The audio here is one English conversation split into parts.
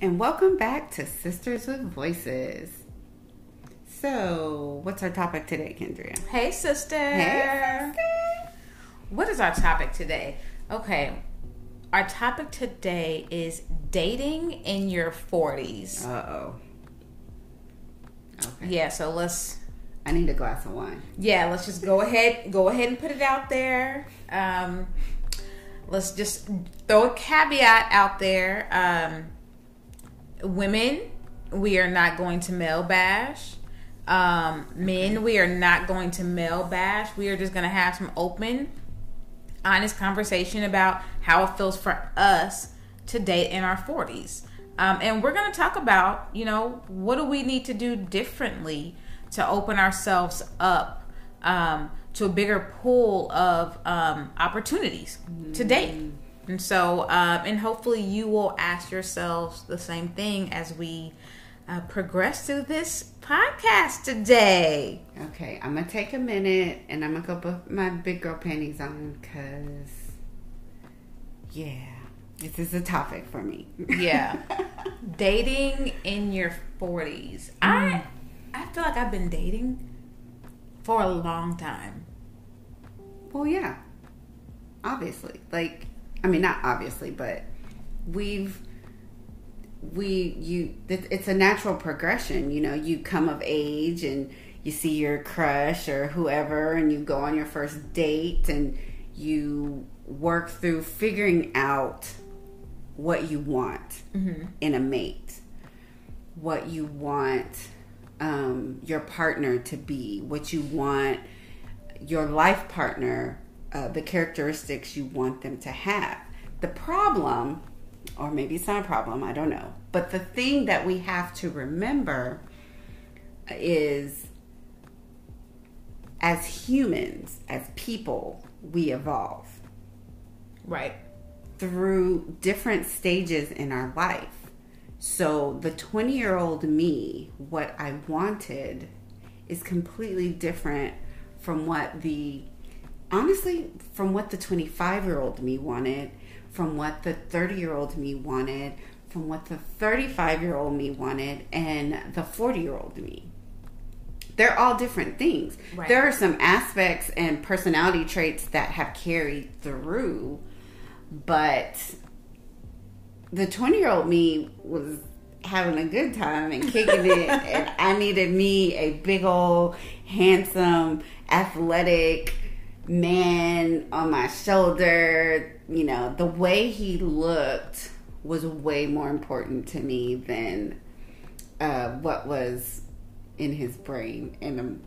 and welcome back to Sisters with Voices. So, what's our topic today, Kendria? Hey, sister. Hey, sister. What is our topic today? Okay, our topic today is dating in your 40s. Uh oh. Okay. Yeah, so let's I need a glass of wine. yeah, let's just go ahead go ahead and put it out there. Um let's just throw a caveat out there. Um women, we are not going to male bash. Um men, we are not going to male bash. We are just going to have some open honest conversation about how it feels for us to date in our 40s. Um, and we're going to talk about, you know, what do we need to do differently to open ourselves up um, to a bigger pool of um, opportunities to date. And so, um, and hopefully you will ask yourselves the same thing as we uh, progress through this podcast today. Okay, I'm gonna take a minute and I'm gonna go put my big girl panties on because, yeah, this is a topic for me. Yeah. dating in your 40s. I I feel like I've been dating for a long time. Well, yeah, obviously. Like, I mean, not obviously, but we've we you it's a natural progression you know you come of age and you see your crush or whoever and you go on your first date and you work through figuring out what you want in a mate what you want um, your partner to be what you want your life partner uh, the characteristics you want them to have the problem or maybe it's not a problem, I don't know. But the thing that we have to remember is as humans, as people, we evolve Right. through different stages in our life. So the 20 year old me, what I wanted is completely different from what the, honestly, from what the 25 year old me wanted, from what the 30 year old me wanted, from what the 35 year old me wanted, and the 40 year old me. They're all different things. Right. There are some aspects and personality traits that have carried through, but the 20 year old me was having a good time and kicking it and i needed me a big old handsome athletic man on my shoulder you know the way he looked was way more important to me than uh, what was in his brain. And um,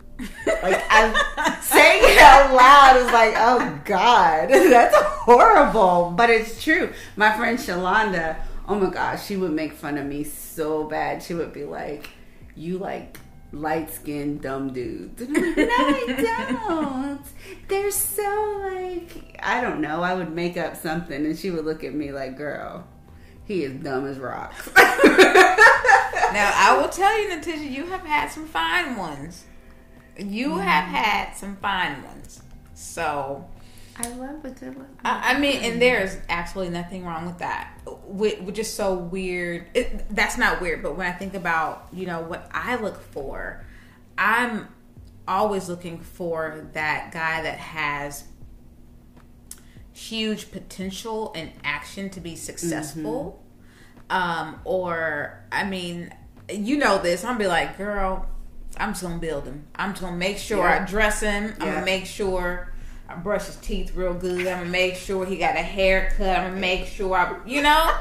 like i'm saying it out loud is like oh god that's horrible. But it's true. My friend shalonda oh my gosh she would make fun of me so bad. She would be like you like light-skinned dumb dudes. And I'm like, no i don't. They're so like i don't know. I would make up something and she would look at me like girl he is dumb as rocks. Now, I will tell you, Natasha, you have had some fine ones. You mm. have had some fine ones. So, i love a good look I, I mean, and there's absolutely nothing wrong with that. Which, which is so weird. It, that's not weird, but when I think about, you know, what I look for, I'm always looking for that guy that has huge potential and action to be successful. Um, or, I mean, you know this. I'm gonna be like, girl, I'm just gonna build him. I'm just gonna make sure Yeah. I dress him. I'm gonna make sure I brush his teeth real good. I'm gonna make sure he got a haircut. I'm gonna make sure I, you know.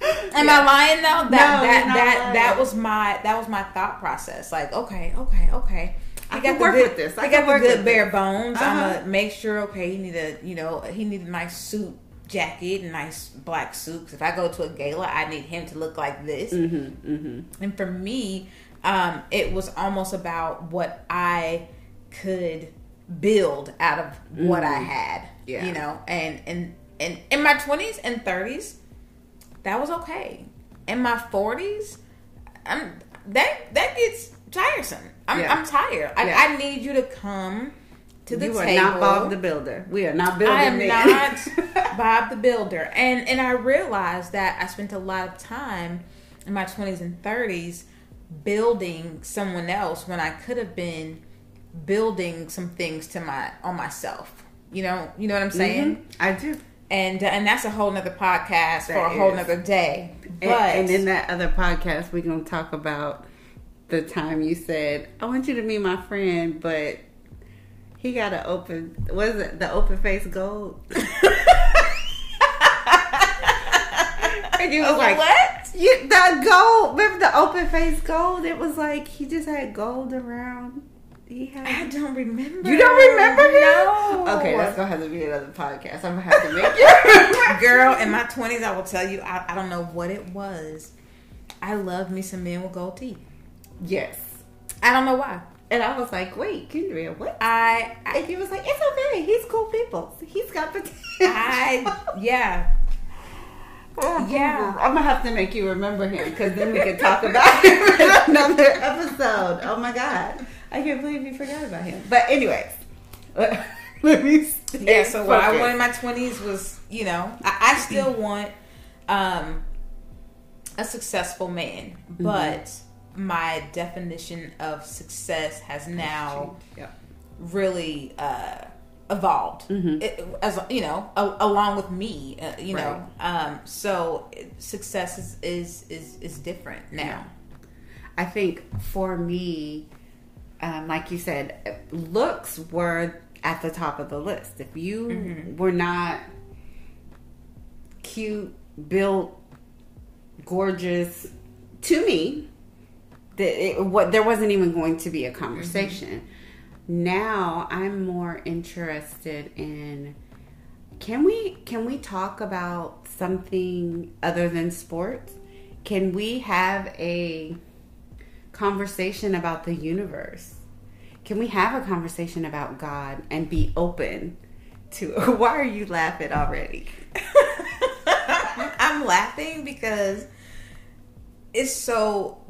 Am I lying though? That No, that that lying. that was my that was my thought process. Like, okay, okay, okay. I can got work good, with this. I can got the work good with bare this. bones. I'm Uh-huh. gonna make sure. Okay, he need a you know he need a nice suit jacket, a nice black suit. 'Cause if I go to a gala, I need him to look like this. mm-hmm, mm-hmm. And for me, um, it was almost about what I could build out of what I had. Mm. Yeah. You know, and and and in my twenties and thirties, that was okay. In my forties, I'm that that gets tiresome. I'm Yeah. I'm tired. I, Yeah. I need you to come to the you table. are not Bob the Builder. We are not building. I am not Bob the Builder, and and I realized that I spent a lot of time in my 20s and 30s building someone else when I could have been building some things to my on myself. You know, you know what I'm saying? Mhm. I do. And uh, and that's a whole nother podcast for That a whole is. nother day. But And, and in that other podcast, we're gonna talk about the time you said, "I want you to meet my friend," but he got an open. Was it the open face gold? and you was Okay, like, what? You, the gold. Remember the open face gold? It was like he just had gold around. He I don't remember. You don't remember him? No. Okay, that's gonna have to be another podcast. I'm gonna have to make you. Girl, in my 20s, I will tell you, I, I don't know what it was. I love me some men with gold teeth. yes. I don't know why. And I was like, wait, Kendria, what? I, I And he was like, it's okay. He's cool people. He's got potential. I yeah. Oh, Yeah. I'm gonna have to make you remember him because then we can talk about him in another episode. Oh my god, I can't believe you forgot about him. But anyways, let me. Yeah, so what I wanted in my twenties was, you know, I, I still want um a successful man, Mm-hmm. but my definition of success has now Yeah. really uh evolved Mhm. it, as you know a, along with me uh, you know um so success is is is, is different now I think for me, um, like you said, looks were at the top of the list. If you Mm-hmm. were not cute, built, gorgeous, to me, that it, what there wasn't even going to be a conversation. Now I'm more interested in can we can we talk about something other than sports? Can we have a conversation about the universe? Can we have a conversation about God and be open to why are you laughing already? I'm laughing because it's so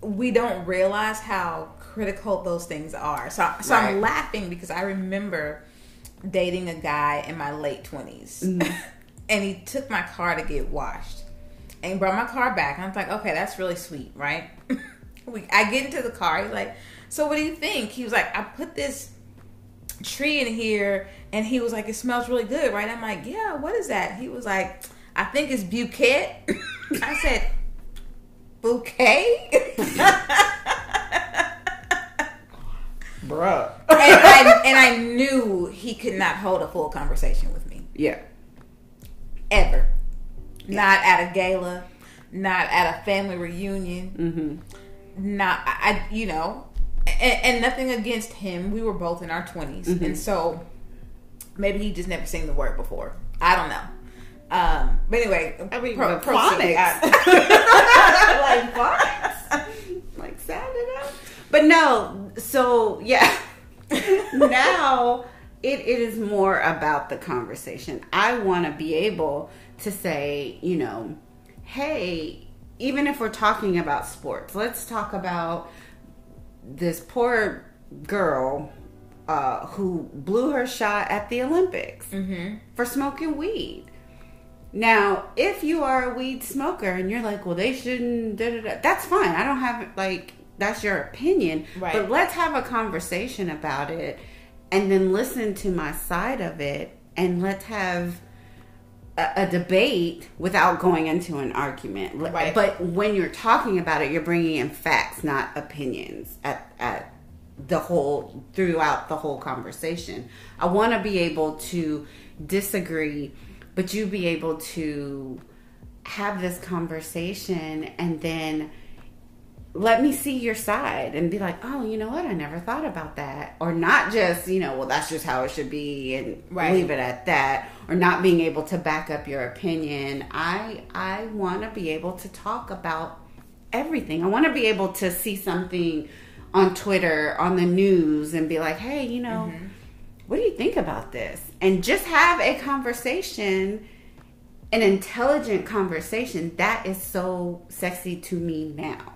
we don't realize how critical those things are. So, so I'm laughing because I remember dating a guy in my late 20s, mm-hmm. and he took my car to get washed, and brought my car back. And I was like, okay, that's really sweet, right? we, I get into the car. He's like, so what do you think? He was like, I put this tree in here and he was like it smells really good right i'm like yeah what is that he was like i think it's bouquet i said bouquet Bruh. and, I, and i knew he could not hold a full conversation with me Yeah. ever not at a gala not at a family reunion Mm-hmm. Not I, I you know and, and nothing against him we were both in our 20s Mm-hmm. and so maybe he just never seen the word before i don't know um but anyway I mean, pro- but phonics. I- like phonics. like sound it out. But no, so yeah. now it, it is more about the conversation. I want to be able to say, you know, hey, even if we're talking about sports, let's talk about this poor girl uh, who blew her shot at the Olympics Mhm. for smoking weed. Now, if you are a weed smoker and you're like, well, they shouldn't, da, da, da, that's fine. I don't have, like, that's your opinion. Right. But let's have a conversation about it and then listen to my side of it and let's have a, a debate without going into an argument. Right. But when you're talking about it, you're bringing in facts, not opinions at, at the whole, throughout the whole conversation. I want to be able to disagree, but you be able to have this conversation and then let me see your side and be like, oh, you know what? I never thought about that. Or not just, you know, well, that's just how it should be and Right. leave it at that. Or not being able to back up your opinion. I I want to be able to talk about everything. I want to be able to see something on Twitter, on the news, and be like, hey, you know, mm-hmm. what do you think about this? And just have a conversation, an intelligent conversation. That is so sexy to me now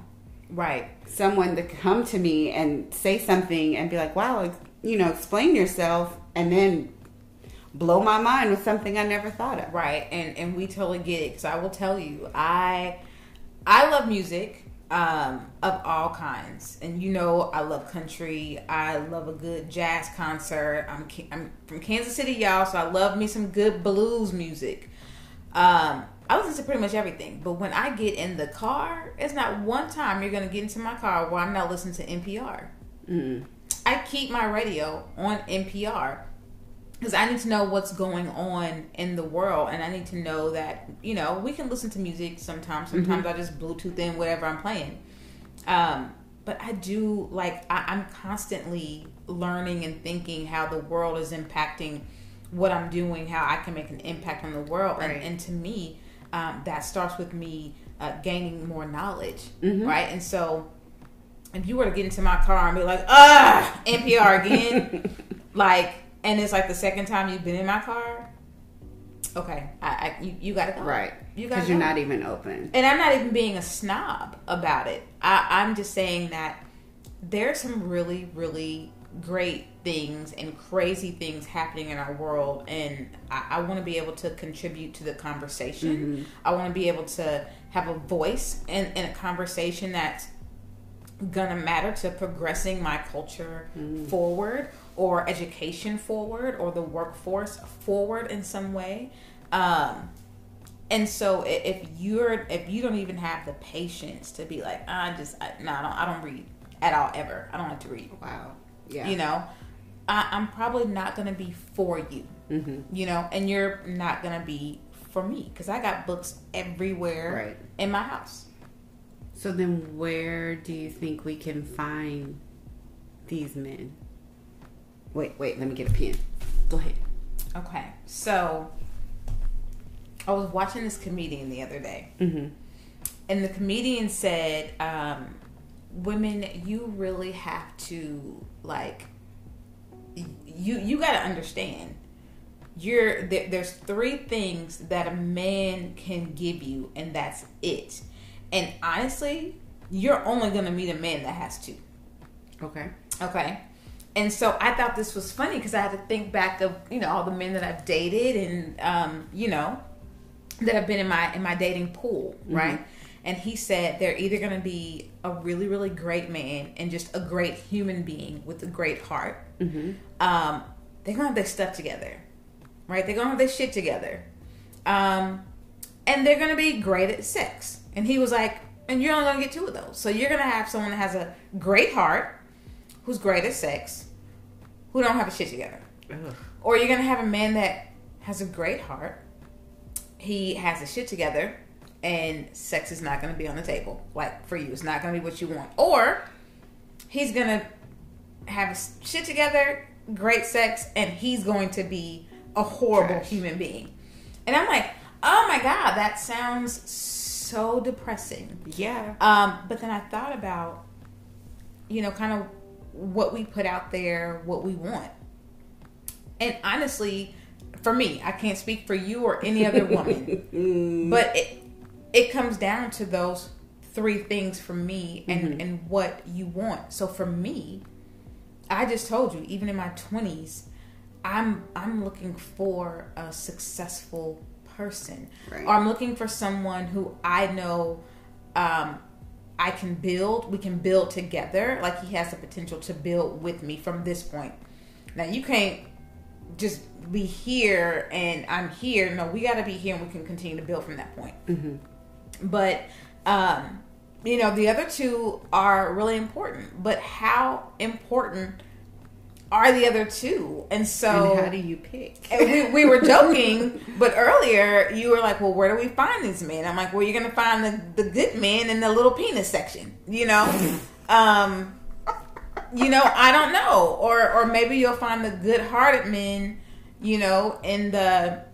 right someone to come to me and say something and be like, wow, you know, explain yourself and then blow my mind with something I never thought of. right and and we totally get it because i will tell you i I love music um, of all kinds, and you know I love country. I love a good jazz concert. I'm I'm from Kansas City, y'all, so I love me some good blues music. Um, I listen to pretty much everything, but when I get in the car, it's not one time you're gonna get into my car where I'm not listening to NPR. Mm-hmm. I keep my radio on NPR because I need to know what's going on in the world, and I need to know that you know we can listen to music sometimes. Sometimes mm-hmm. I just Bluetooth in whatever I'm playing. Um, but I do like I, am constantly learning and thinking how the world is impacting what I'm doing, how I can make an impact on the world, right. and, and, to me, um, that starts with me uh, gaining more knowledge, mm-hmm. right? And so, if you were to get into my car and be like, "Ah, NPR again," like and it's like the second time you've been in my car. Okay, I, I you, you got to go. Right. You because you're not even open. And I'm not even being a snob about it. I, I'm just saying that there's some really, really great things and crazy things happening in our world and i, I want to be able to contribute to the conversation. Mm-hmm. i want to be able to have a voice in, in a conversation that's gonna matter to progressing my culture mm. forward or education forward or the workforce forward in some way. Um, and so if you're if you don't even have the patience to be like i just I, no I don't, I don't read at all ever. I don't like to read. Wow yeah you know I, am probably not gonna be for you mm-hmm. you know and you're not gonna be for me because i got books everywhere right. in my house so then, where do you think we can find these men? Wait, wait, let me get a pen. Go ahead. Okay, so I was watching this comedian the other day, mm-hmm. and the comedian said, um, "Women, you really have to like you. You got to understand." You're there, there's three things that a man can give you, and that's it and honestly, you're only to meet a man that has two. Okay. Okay. And so I thought this was funny because I had to think back of you know all the men that I've dated and um, you know that have been in my in my dating pool, mm-hmm. right? And he said they're either to be a really really great man and just a great human being with a great heart. Mm-hmm. Um, they're gonna have their stuff together, right? They're gonna have their shit together, um, and they're gonna be great at sex. And he was like, and you're only gonna get two of those. So you're gonna have someone that has a great heart, who's great at sex, who don't have a shit together. Ugh. Or you're gonna have a man that has a great heart, he has a shit together, and sex is not gonna be on the table. Like for you, it's not gonna be what you want. Or he's gonna have a shit together, great sex, and he's going to be a horrible Trash. human being. And I'm like, oh my god, that sounds so depressing. Yeah. Um, but then I thought about, you know, kind of what we put out there, what we want. And honestly, for me, I can't speak for you or any other woman, but it it comes down to those three things for me and mm-hmm. and what you want. So for me, I just told you, even in my twenties, I'm I'm looking for a successful person, right. or I'm looking for someone who I know um, I can build. We can build together. Like he has the potential to build with me from this point. Now you can't just be here and I'm here. No, we got to be here and we can continue to build from that point. Mm-hmm. But um, you know, the other two are really important. But how important are the other two. And so, and how do you pick? we, we were joking, but earlier you were like, "Well, where do we find these men?" I'm like, "Well, you're gonna find the, the good men in the little penis section." You know, um, you know, I don't know, or or maybe you'll find the good-hearted men, you know, in the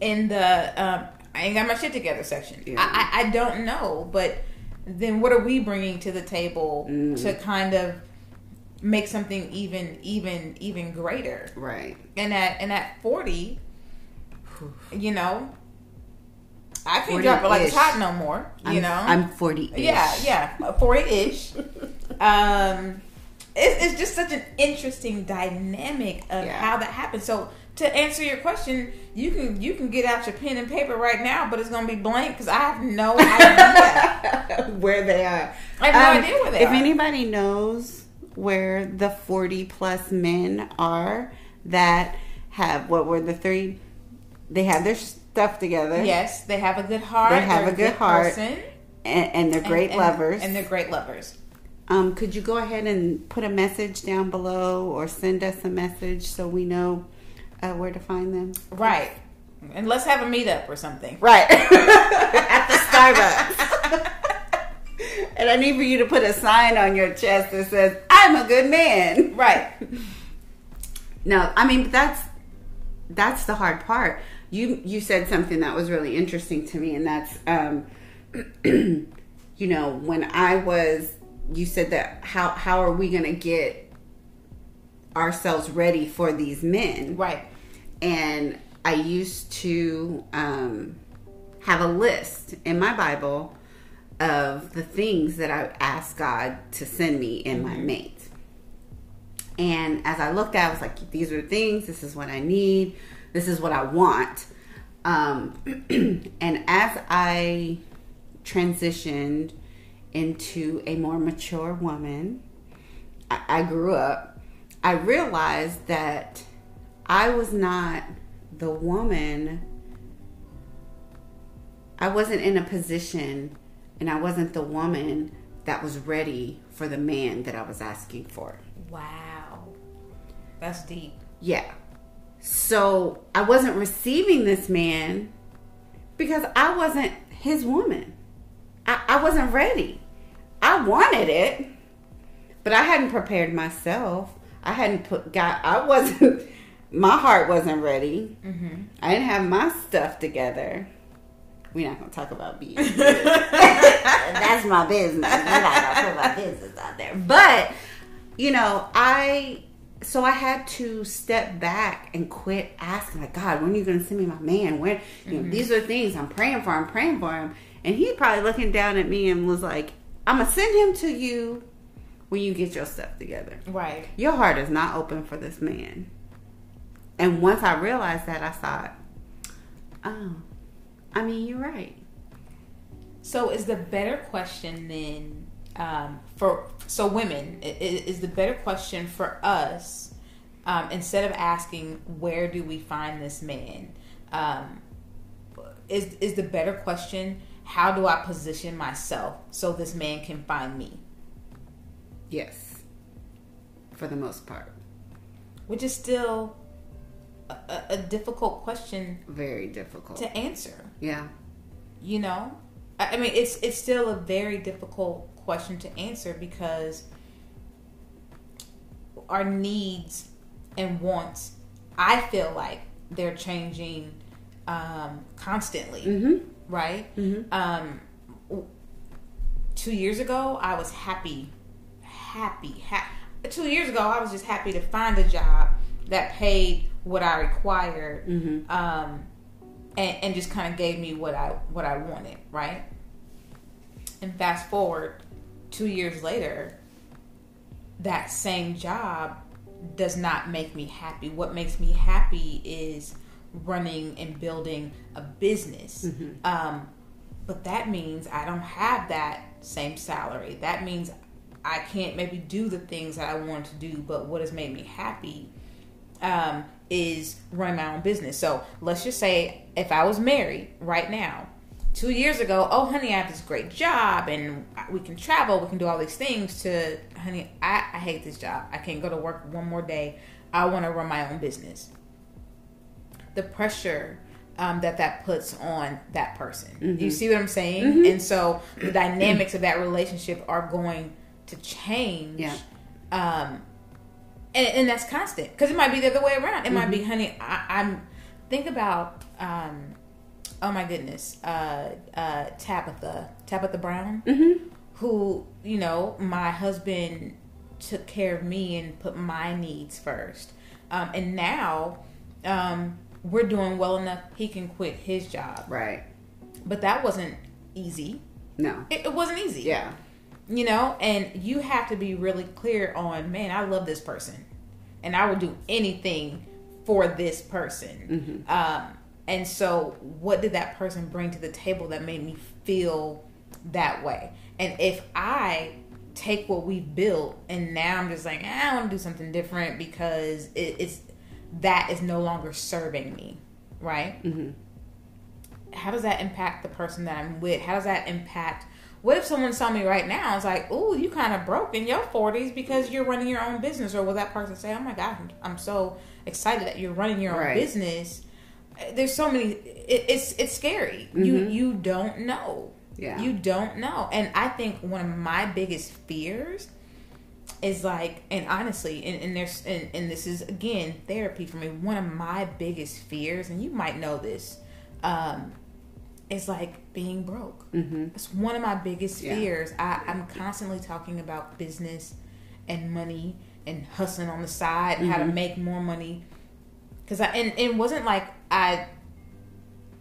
in the um, I ain't got my shit together section. Yeah. I, I, I don't know, but then what are we bringing to the table mm. to kind of make something even even even greater? Right. And at and at 40 you know i can't drop it like it's hot no more you I'm, know? I'm 40 yeah yeah. 40-ish um it's, it's just such an interesting dynamic of Yeah. how that happens. So to answer your question, you can you can get out your pen and paper right now, but it's gonna be blank because I have no idea. where they are. I have no um, idea where they if are. anybody knows where the 40 plus men are that have, what were the three? They have their stuff together. yes, they have a good heart. They have a good heart. person, And, and they're and- great and- lovers. and they're great lovers. Um, could you go ahead and put a message down below or send us a message so we know uh, where to find them? Right. And let's have a meetup or something. Right. At the Starbucks. and I need for you to put a sign on your chest that says, I'm a good man. Right. No, I mean that's that's the hard part. You you said something that was really interesting to me, and that's um, you know when I was you said that how how are we going to get ourselves ready for these men? Right. and I used to um, have a list in my Bible of the things that I asked God to send me in my mate. And as I looked at, it, I was like, these are things. This is what I need. This is what I want. Um, and as I transitioned into a more mature woman, I, I grew up. I realized that I was not the woman. I wasn't in a position and I wasn't the woman that was ready for the man that I was asking for. Wow. That's deep. Yeah. So I wasn't receiving this man because I wasn't his woman. I, I wasn't ready. I wanted it, but I hadn't prepared myself. I hadn't put got. I wasn't. My heart wasn't ready. Mm-hmm. I didn't have my stuff together. We're not gonna talk about me. That's my business. We're not gonna put my business out there. But you know, I so I had to step back and quit asking, like, God, when are you going to send me my man? When you know, mm-hmm. these are things I'm praying for. I'm praying for him, and he probably looking down at me and was like, I'm gonna send him to you when you get your stuff together. Right. Your heart is not open for this man. And once I realized that, I thought, oh, I mean, you're right. So is the better question then um, for so women is the better question for us um, instead of asking where do we find this man um, is is the better question how do I position myself so this man can find me? Yes, for the most part, which is still a, a, difficult question very difficult. to answer. Yeah, you know? I I mean, it's it's still a very difficult question to answer because our needs and wants, I feel like they're changing um, constantly, mm-hmm. Right? Mm-hmm. Um, two years ago, I was happy, happy, ha- Two years ago, I was just happy to find a job that paid what I required, Mm-hmm. um, and, and just kind of gave me what I what I wanted, right? And fast forward two years later, that same job does not make me happy. What makes me happy is running and building a business. Um, but that means I don't have that same salary. That means I can't maybe do the things that I want to do. But what has made me happy um, is run my own business. So let's just say if I was married right now, two years ago, oh honey, I have this great job and we can travel, we can do all these things. To honey, I, I hate this job. I can't go to work one more day. I want to run my own business. The pressure um, that that puts on that person. You see what I'm saying? And so the dynamics of that relationship are going to change. Yeah. Um, and, and that's constant because it might be the other way around. It might be, honey, I, I'm think about, um, oh my goodness, uh, uh, Tabitha, Tabitha Brown, who you know, my husband took care of me and put my needs first, um, and now um, we're doing well enough. He can quit his job, Right. but that wasn't easy. No. It, it wasn't easy. Yeah. you know, and you have to be really clear on, man, I love this person, and I would do anything for this person. Mm-hmm. Um, and so, what did that person bring to the table that made me feel that way? And if I take what we've built and now I'm just like, eh, I want to do something different because it, it's that is no longer serving me, right? Mm-hmm. How does that impact the person that I'm with? How does that impact? What if someone saw me right now? It's like, oh, you kind of broke in your 40s because you're running your own business, or will that person say, oh my god, I'm, I'm so excited that you're running your own Right. business? There's so many. It, it's it's scary. You Mhm. you don't know. Yeah. You don't know. And I think one of my biggest fears is like, and honestly, and, and there's, and, and this is again therapy for me. One of my biggest fears, and you might know this, um, is like being broke. Mm-hmm. It's one of my biggest Yeah. fears. I, I'm constantly talking about business and money and hustling on the side and how to Mhm. make more money. Cause I and it wasn't like I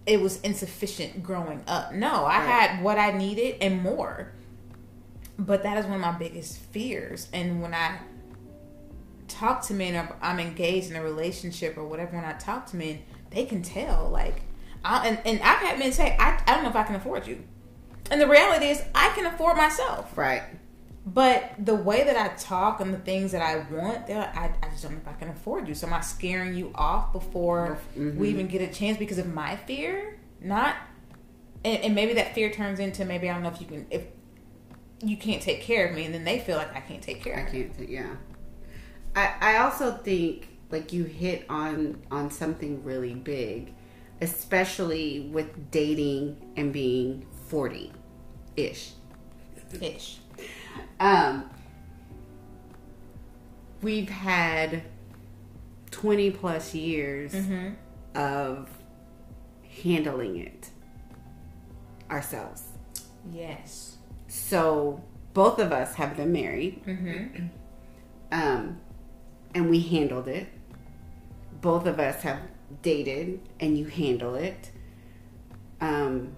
it was insufficient growing up. No, I Right. had what I needed and more. But that is one of my biggest fears. And when I talk to men, or I'm engaged in a relationship or whatever, when I talk to men, they can tell. Like, I, and, and I've had men say, I, I don't know if I can afford you. And the reality is, I can afford myself. Right. But the way that I talk and the things that I want, I, I just don't know if I can afford you. So am I scaring you off before Mhm. we even get a chance because of my fear? Not, and, and maybe that fear turns into maybe I don't know if you can if you can't take care of me, and then they feel like I can't take care I of you. can't. Yeah. I I also think like you hit on on something really big, especially with dating and being forty, ish. Ish. Um, we've had twenty plus years Mm-hmm. of handling it ourselves. Yes. So both of us have been married. Mm-hmm. um, and we handled it. Both of us have dated, and you handle it. Um,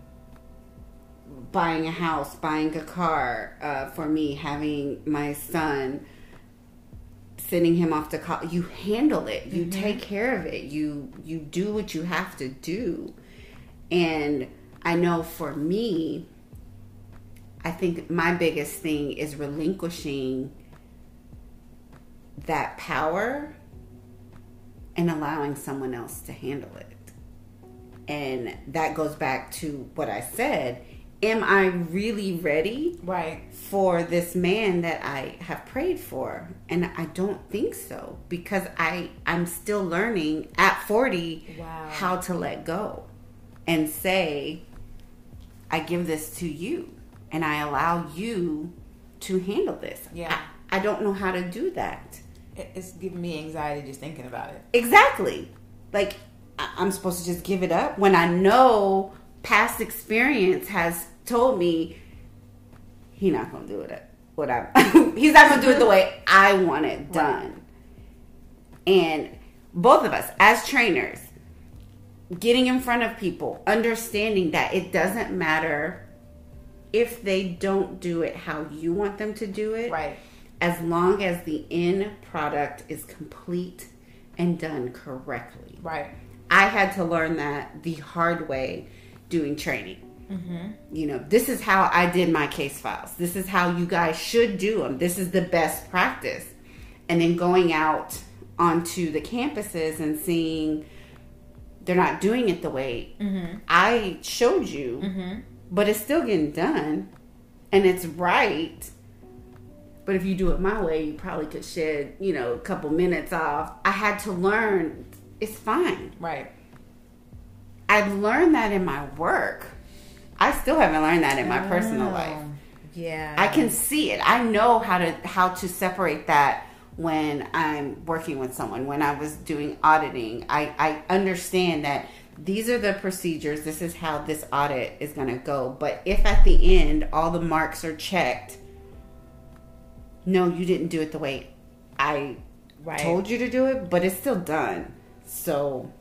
buying a house, buying a car. Uh, for me, having my son, sending him off to college. You handle it. You take care of it. You you do what you have to do. And I know for me, I think my biggest thing is relinquishing that power and allowing someone else to handle it. And that goes back to what I said. Am I really ready Right. for this man that I have prayed for? And I don't think so because I I'm still learning at 40 Wow. how to let go and say I give this to you and I allow you to handle this. Yeah. I, I don't know how to do that. It's giving me anxiety just thinking about it. Exactly. Like I'm supposed to just give it up when I know past experience has told me he's not gonna do it. What I he's not gonna do it the way I want it done. And both of us as trainers, getting in front of people, understanding that it doesn't matter if they don't do it how you want them to do it Right. as long as the end product is complete and done correctly. Right. I had to learn that the hard way doing training. Mm-hmm. You know, this is how I did my case files. This is how you guys should do them. This is the best practice. And then going out onto the campuses and seeing they're not doing it the way Mm-hmm. I showed you, Mm-hmm. But it's still getting done and it's right. But if you do it my way, you probably could shed, you know, a couple minutes off. I had to learn it's fine. Right. I've learned that in my work. I still haven't learned that in my personal Oh, life. Yeah. I can see it. I know how to how to separate that when I'm working with someone. When I was doing auditing, I, I understand that these are the procedures. This is how this audit is going to go. But if at the end all the marks are checked, no, you didn't do it the way I Right. told you to do it, but it's still done. So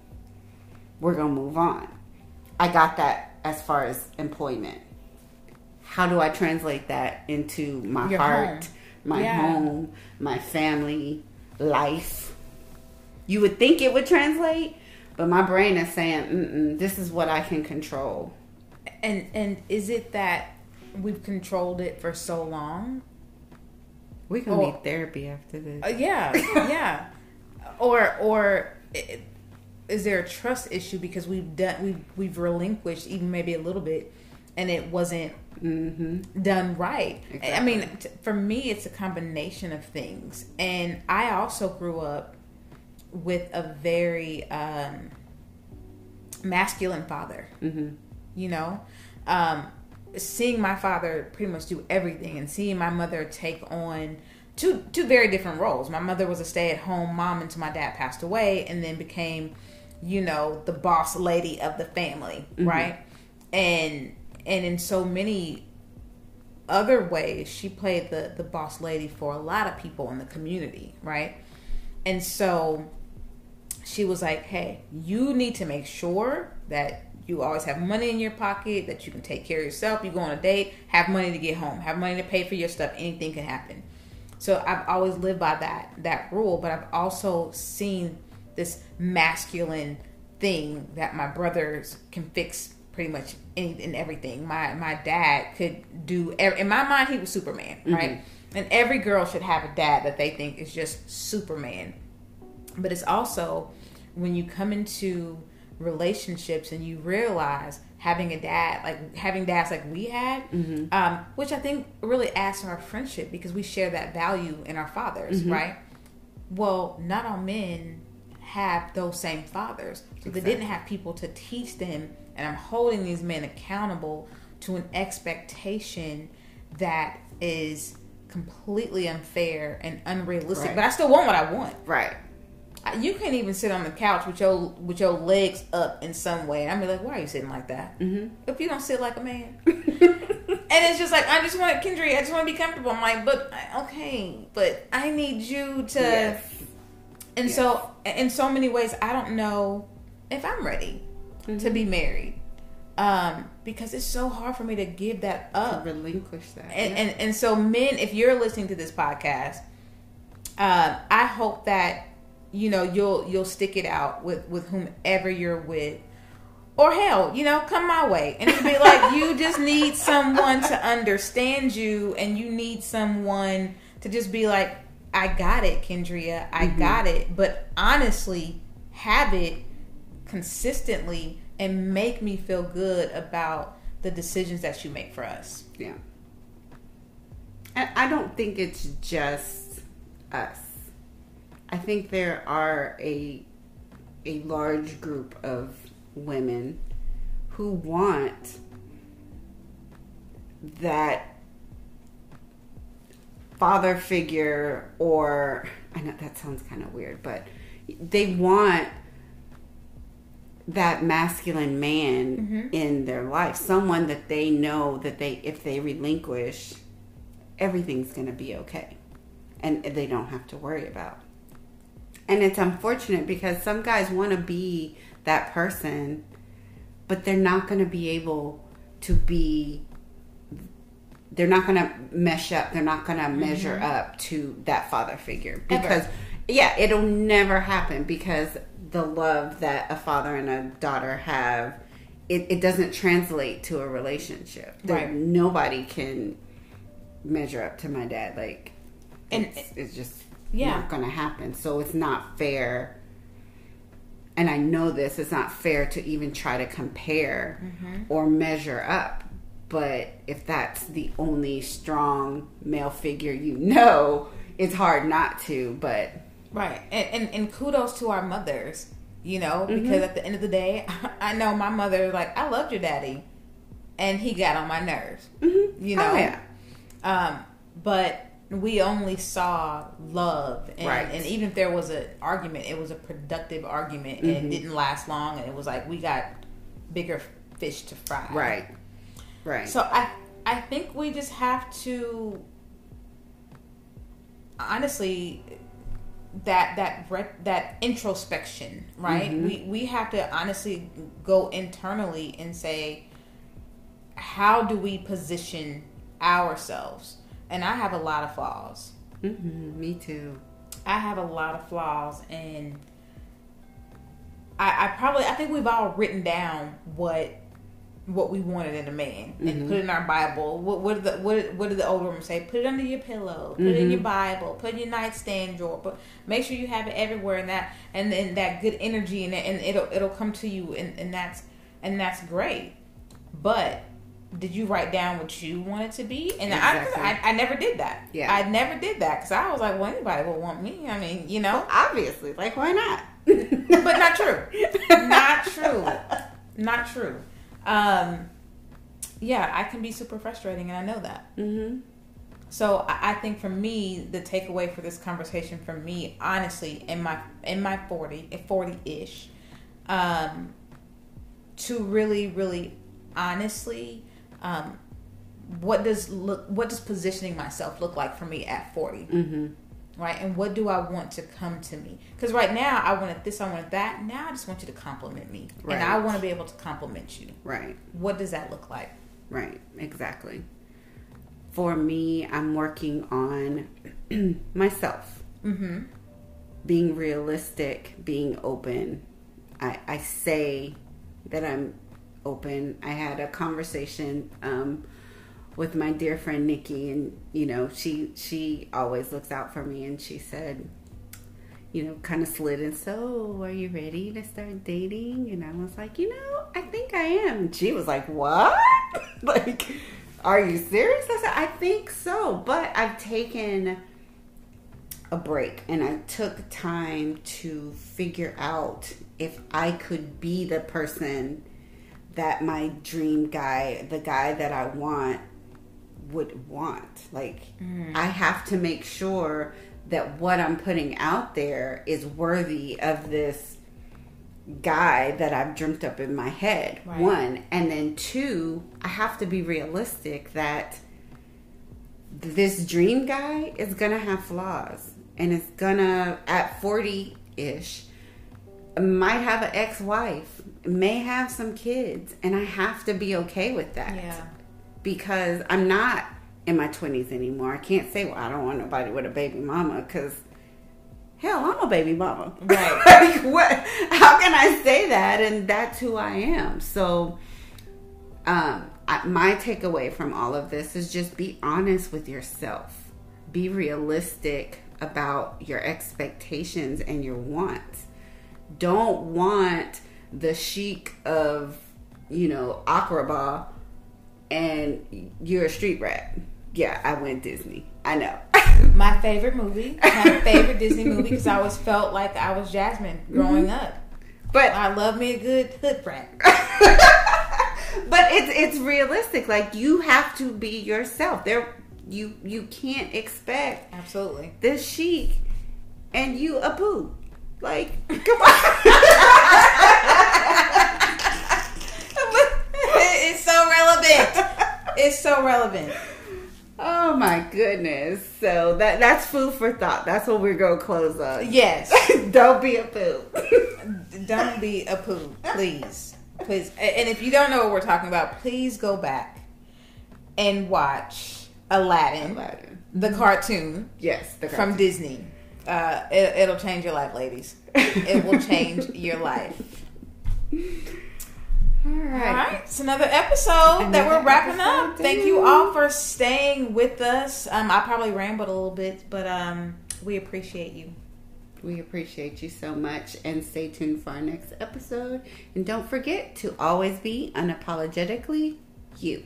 we're going to move on. I got that as far as employment. how do I translate that into my Your heart, home. my Yeah. home, my family, life? You would think it would translate, but my brain is saying, Mm-mm, "This is what I can control." And and is it that we've controlled it for so long? We can need therapy after this. Uh, yeah, yeah. Or or i- is there a trust issue because we've done we've we've relinquished even maybe a little bit, and it wasn't mm-hmm. done right. I mean, t- for me, it's a combination of things, and I also grew up with a very um, masculine father. Mm-hmm. you know um seeing my father pretty much do everything and seeing my mother take on two two very different roles my mother was a stay-at-home mom until my dad passed away and then became you know the boss lady of the family right and and in so many other ways she played the the boss lady for a lot of people in the community right and so she was like, "Hey, you need to make sure that you always have money in your pocket, that you can take care of yourself. You go on a date, have money to get home, have money to pay for your stuff. Anything can happen." So I've always lived by that that rule, but I've also seen this masculine thing that my brothers can fix pretty much anything and everything. My my dad could do. In my mind, he was Superman, mm-hmm. right? And every girl should have a dad that they think is just Superman but it's also when you come into relationships and you realize having a dad like having dads like we had um, which i think really adds to our friendship because we share that value in our fathers right? Well not all men have those same fathers. So they didn't have people to teach them and i'm holding these men accountable to an expectation that is completely unfair and unrealistic Right. but i still want what i want. Right. You can't even sit on the couch with your with your legs up in some way. I'm like, why are you sitting like that? Mm-hmm. If you don't sit like a man, and it's just like I just want Kendry, I just want to be comfortable. I'm like, but okay, but I need you to. Yes. And so, in so many ways, I don't know if I'm ready to be married, um, because it's so hard for me to give that up Relinquish that. and, yeah. and and so men if you're listening to this podcast um, i hope that you know you'll you'll stick it out with with whomever you're with. Or hell you know come my way. And it'll be like you just need someone to understand you and you need someone to just be like i got it kendria i mm-hmm. got it. But honestly have it consistently and make me feel good about the decisions that you make for us. Yeah. I don't think it's just us. I think there are a a large group of women who want that father figure or I know that sounds kind of weird, but they want that masculine man mm-hmm. in their life, someone that they know that they if they relinquish, everything's going to be okay, and they don't have to worry about. And it's unfortunate because some guys want to be that person, but they're not going to be able to be. They're not going to mesh up. They're not going to mm-hmm. measure up to that father figure Ever. because, yeah, it'll never happen because the love that a father and a daughter have, it, it doesn't translate to a relationship. There- Right. Nobody can measure up to my dad. Like, And- it's, it's just Yeah. not going to happen. So it's not fair. And I know this, it's not fair to even try to compare Mm-hmm. or measure up. But if that's the only strong male figure you know, it's hard not to. But Right. And, and and kudos to our mothers, you know, because at the end of the day, I know my mother like I loved your daddy and he got on my nerves. You know. Oh, yeah. Um but we only saw love and, Right. and even if there was an argument, it was a productive argument and it mm-hmm. didn't last long and it was like we got bigger fish to fry. right, right. So I I think we just have to honestly that that re- that introspection, right? Mm-hmm. We we have to honestly go internally and say how do we position ourselves? And I have a lot of flaws. Mm-hmm, me too. I have a lot of flaws, and I, I probably I think we've all written down what what we wanted in a man and Mhm. put it in our Bible. What what did the what, what did the old woman say? Put it under your pillow. Put it in Mhm. your Bible. Put it in your nightstand drawer. But make sure you have it everywhere and that and then that good energy and and it'll it'll come to you and, and that's and that's great. But did you write down what you wanted to be? And Exactly. I, I I never did that. Yeah. I never did that because I was like, well, anybody will want me. I mean, you know Well, obviously, like why not? but not true. not true. Not true. Um, yeah, I can be super frustrating, and I know that. Mm-hmm. So I, I think for me, the takeaway for this conversation, for me, honestly, in my in my forty, forty ish, um, to really, really, honestly, um, what does look, what does positioning myself look like for me at forty? Mm-hmm. right? And what do I want to come to me? Because right now I wanted this, I wanted that. Now I just want you to compliment me, Right. and I want to be able to compliment you. Right. What does that look like? Right, exactly. For me, I'm working on myself, Mm-hmm. being realistic, being open. I, I say that I'm open. I had a conversation um, with my dear friend Nikki, and you know, she she always looks out for me, and she said, you know, kind of slid in. So, are you ready to start dating? And I was like, you know, I think I am. She was like, what? like, are you serious? I said, I think so, but I've taken a break and I took time to figure out if I could be the person that my dream guy, the guy that I want, would want. Like, mm. I have to make sure that what I'm putting out there is worthy of this guy that I've dreamt up in my head. Right. One. And then two, I have to be realistic that this dream guy is gonna have flaws and it's gonna at 40 ish might have an ex-wife may have some kids and i have to be okay with that Yeah. because i'm not in my 20s anymore i can't say well i don't want nobody with a baby mama because hell i'm a baby mama Right. like what how can i say that and that's who i am so um, I, my takeaway from all of this is just be honest with yourself. Be realistic about your expectations and your wants. Don't want the sheik of, you know, Agrabah and you're a street rat. Yeah, I went Disney. I know. My favorite movie, my favorite Disney movie, because I always felt like I was Jasmine growing Mm-hmm. up. but I love me a good hood brat. but it's it's realistic. Like you have to be yourself. There you you can't expect Absolutely. this sheik and you a boo. Like, come on. it's so relevant. It's so relevant. oh my goodness. So that that's food for thought. That's what we're gonna close on. Yes. Don't be a boo. Don't be a poo, please. Please. And if you don't know what we're talking about, please go back and watch Aladdin, Aladdin. the cartoon Yes, the from Disney. Uh, it, it'll change your life, ladies. It will change your life. All right. all right. It's another episode another that we're wrapping up. Thank you all for staying with us. Um, I probably rambled a little bit, but um, we appreciate you. We appreciate you so much and stay tuned for our next episode. And don't forget to always be unapologetically you.